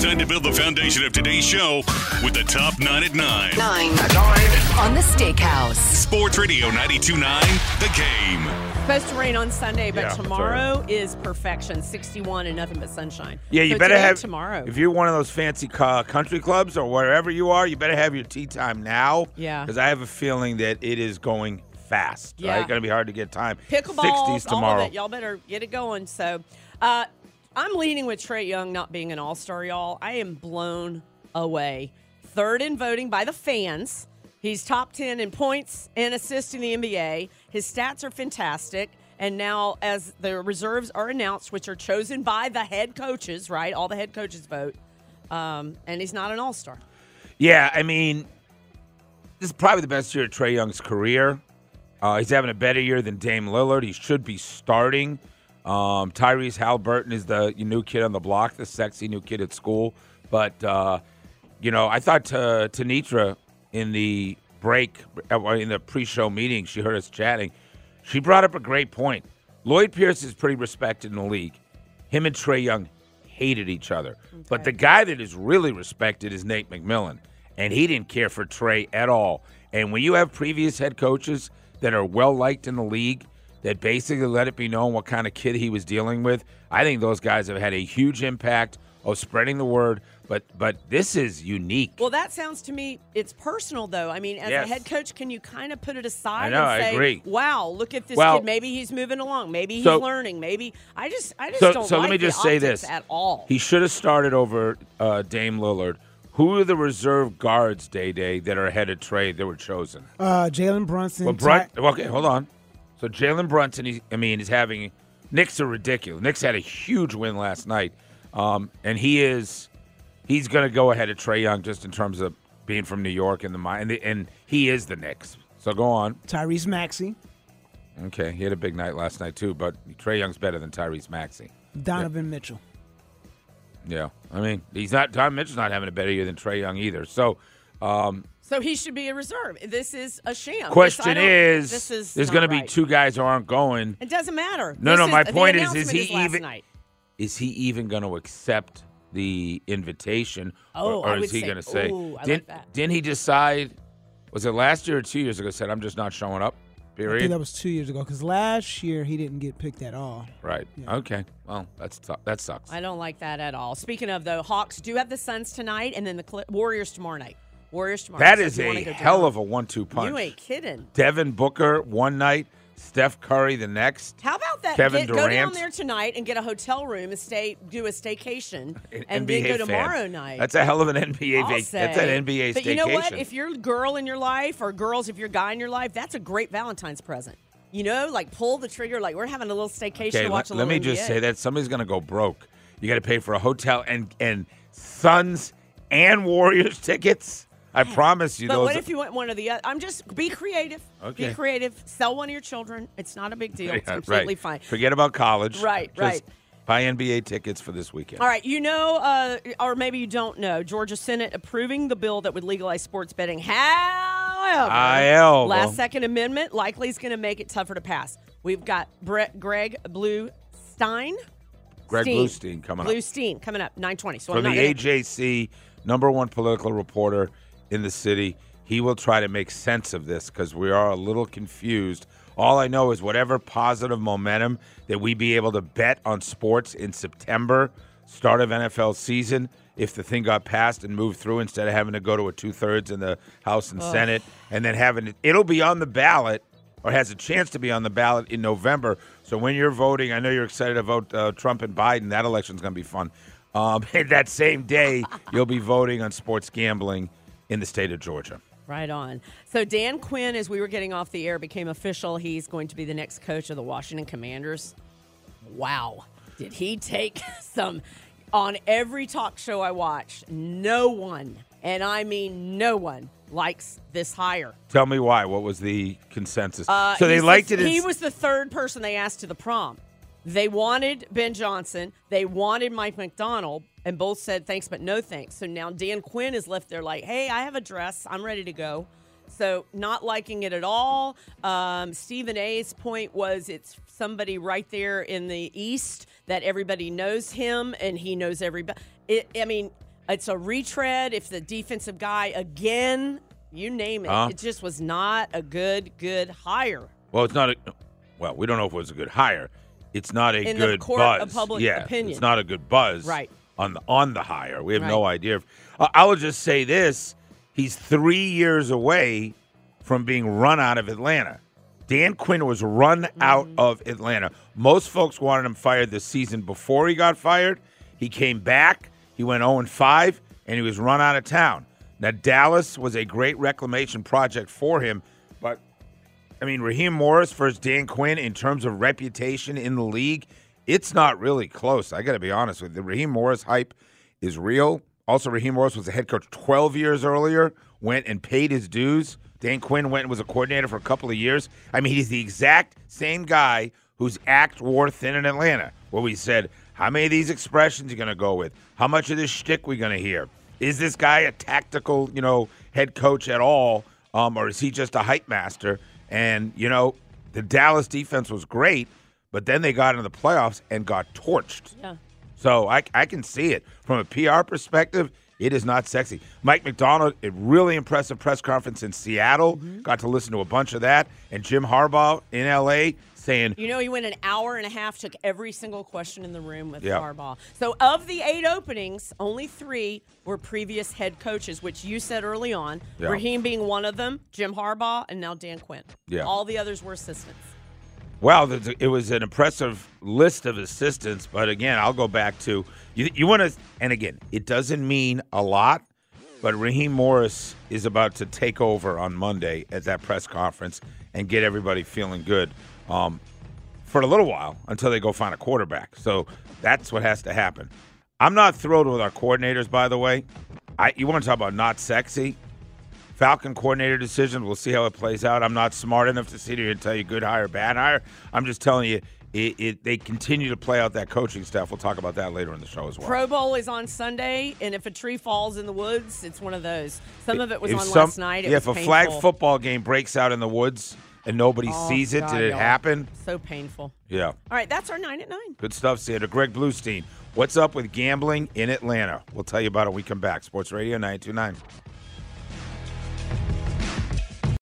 Time to build the foundation of today's show with the top nine at nine. Nine. At nine. on the Steakhouse. Sports Radio 929, The Game. Supposed to rain on Sunday, but Yeah, tomorrow is perfection. 61 and nothing but sunshine. Yeah, you So better today, have tomorrow. If you're one of those fancy ca- country clubs or wherever you are, you better have your tee time now. Yeah. because I have a feeling that it is going fast. Yeah. right? going to be hard to get time. Pickleball, 60s all tomorrow. of it. Y'all better get it going. So, uh, I'm leaning with Trae Young not being an All Star, y'all. I am blown away. Third in voting by the fans. He's top 10 in points and assists in the NBA. His stats are fantastic. And now, as the reserves are announced, which are chosen by the head coaches, right? All the head coaches vote. Um, and he's not an All Star. Yeah, I mean, this is probably the best year of Trae Young's career. Uh, he's having a better year than Dame Lillard. He should be starting. Um, Tyrese Haliburton is the new kid on the block, the sexy new kid at school. But uh, you know, I thought uh, Tanitra in the break, uh, in the pre-show meeting, she heard us chatting. She brought up a great point. Lloyd Pierce is pretty respected in the league. Him and Trae Young hated each other. But the guy that is really respected is Nate McMillan. And he didn't care for Trae at all. And when you have previous head coaches that are well liked in the league, that basically let it be known what kind of kid he was dealing with, I think those guys have had a huge impact of spreading the word. But but this is unique. Well, that sounds to me it's personal though. I mean, as Yes. a head coach, can you kind of put it aside I know, and say, agree. "Wow, look at this Well- kid. Maybe he's moving along. Maybe he's So- learning. Maybe I just I just so, don't so like let me just say this at all. He should have started over uh, Dame Lillard. Who are the reserve guards, Day Day, that are ahead of Trae that were chosen? Uh, Jalen Brunson. Well, Brunt. Okay, hold on. So Jalen Brunson, he, I mean, is having. Knicks are ridiculous. Knicks had a huge win last night, um, and he is. He's going to go ahead of Trae Young just in terms of being from New York and the mind, and, and he is the Knicks. So go on. Tyrese Maxey. Okay, he had a big night last night too, but Trae Young's better than Tyrese Maxey. Donovan Mitchell. Yeah, I mean, he's not. Tom Mitchell's not having a better year than Trae Young either. So, um, so he should be a reserve. This is a sham. Question don't- is, this is there's not going to be two guys who aren't going. It doesn't matter. No, This no, is- my point is, is he last even- night. Is he even going to accept the invitation, Oh, or, I or would is he say- going to say? ooh, I like didn't, that. didn't he decide? Was it last year or two years ago? Said I'm just not showing up. I think Period. that was two years ago because last year he didn't get picked at all. right. Yeah. Okay. Well, that's su- that sucks. I don't like that at all. Speaking of though, Hawks do have the Suns tonight, and then the Cl- Warriors tomorrow night. Warriors tomorrow. That So is a hell down- of a one-two punch. You ain't kidding. Devin Booker one night, Steph Curry the next. How about that? Kevin Get, go down Durant. there tonight and get a hotel room and stay, do a staycation, An and NBA then go fan. tomorrow night. That's a hell of an NBA. I'll vac- that's an NBA But staycation. you know what? If you're a girl in your life, or girls, if you're a guy in your life, that's a great Valentine's present. You know, like pull the trigger. Like we're having a little staycation okay, to watch let, a let little me just say that somebody's going to go broke. You got to pay for a hotel and and Suns and Warriors tickets. I promise you But those. what if you want one of the other? I'm just be creative. Okay. Be creative. Sell one of your children. It's not a big deal. It's Yeah, completely right. fine. Forget about college. Right, Just right. Buy NBA tickets for this weekend. All right, you know, uh, or maybe you don't know, Georgia Senate approving the bill that would legalize sports betting. However, last second amendment likely is going to make it tougher to pass. We've got Brett Greg Bluestein. Greg Steen. Bluestein coming up. Bluestein coming up 920. So From I'm the AJC, number one political reporter in the city. He will try to make sense of this because we are a little confused. All I know is whatever positive momentum that we be able to bet on sports in September, start of NFL season, if the thing got passed and moved through instead of having to go to a two thirds in the House and Senate, and then having it, it'll be on the ballot or has a chance to be on the ballot in November. So when you're voting, I know you're excited to vote uh, Trump and Biden. That election's going to be fun. Um, and that same day, you'll be voting on sports gambling in the state of Georgia. Right on. So Dan Quinn, as we were getting off the air, became official. He's going to be the next coach of the Washington Commanders. Wow. Did he take some on every talk show I watched? No one, and I mean no one, likes this hire. Tell me why. What was the consensus? Uh, so they he's the- liked it. He in- was the third person they asked to the prom. They wanted Ben Johnson. They wanted Mike Macdonald, and both said thanks, but no thanks. So now Dan Quinn is left there like, hey, I have a dress. I'm ready to go. So not liking it at all. Um, Stephen A's point was it's somebody right there in the East that everybody knows him, and he knows everybody. It, I mean, It's a retread. If the defensive guy again, you name it, Huh? it just was not a good, good hire. Well, it's not a. Well, we don't know if it was a good hire. It's not a In the good court buzz. of public yeah, opinion. it's not a good buzz. Right. On the on the hire, we have no Right. idea. If, uh, I will just say this: he's three years away from being run out of Atlanta. Dan Quinn was run Mm-hmm. out of Atlanta. Most folks wanted him fired this season before he got fired. He came back. He went 0 5, and he was run out of town. Now, Dallas was a great reclamation project for him, I mean, Raheem Morris versus Dan Quinn in terms of reputation in the league, it's not really close. I got to be honest with you. The Raheem Morris hype is real. Also, Raheem Morris was a head coach 12 years earlier, went and paid his dues. Dan Quinn went and was a coordinator for a couple of years. I mean, he's the exact same guy whose act wore thin in Atlanta, where we said, how many of these expressions you going to go with? How much of this shtick we going to hear? Is this guy a tactical, you know, head coach at all, um, or is he just a hype master? And you know, the Dallas defense was great, but then they got into the playoffs and got torched. Yeah. So I, I can see it from a PR perspective. It is not sexy. Mike Macdonald, a really impressive press conference in Seattle. Mm-hmm. Got to listen to a bunch of that, and Jim Harbaugh in LA saying, You know, he went an hour and a half, took every single question in the room with Yeah. Harbaugh. So, of the eight openings, only three were previous head coaches, which you said early on. Yeah. Raheem being one of them, Jim Harbaugh, and now Dan Quinn. Yeah. All the others were assistants. Wow, it was an impressive list of assistants, but again, I'll go back to you. You want to, and again, it doesn't mean a lot, but Raheem Morris is about to take over on Monday at that press conference and get everybody feeling good um, for a little while until they go find a quarterback. So that's what has to happen. I'm not thrilled with our coordinators, by the way. I, you want to talk about not sexy? Falcon coordinator decision. We'll see how it plays out. I'm not smart enough to sit here and tell you good hire, bad hire. I'm just telling you, it, it, they continue to play out that coaching stuff. We'll talk about that later in the show as well. Pro Bowl is on Sunday, and if a tree falls in the woods, it's one of those. Some of it was If on some- last night. It yeah, if a flag football game breaks out in the woods and nobody Oh, sees it, God, did it y'all. happen? So painful. Yeah. All right, that's our nine at nine. Good stuff, Sandra. Greg Bluestein. What's up with gambling in Atlanta? We'll tell you about it when we come back. Sports Radio 929.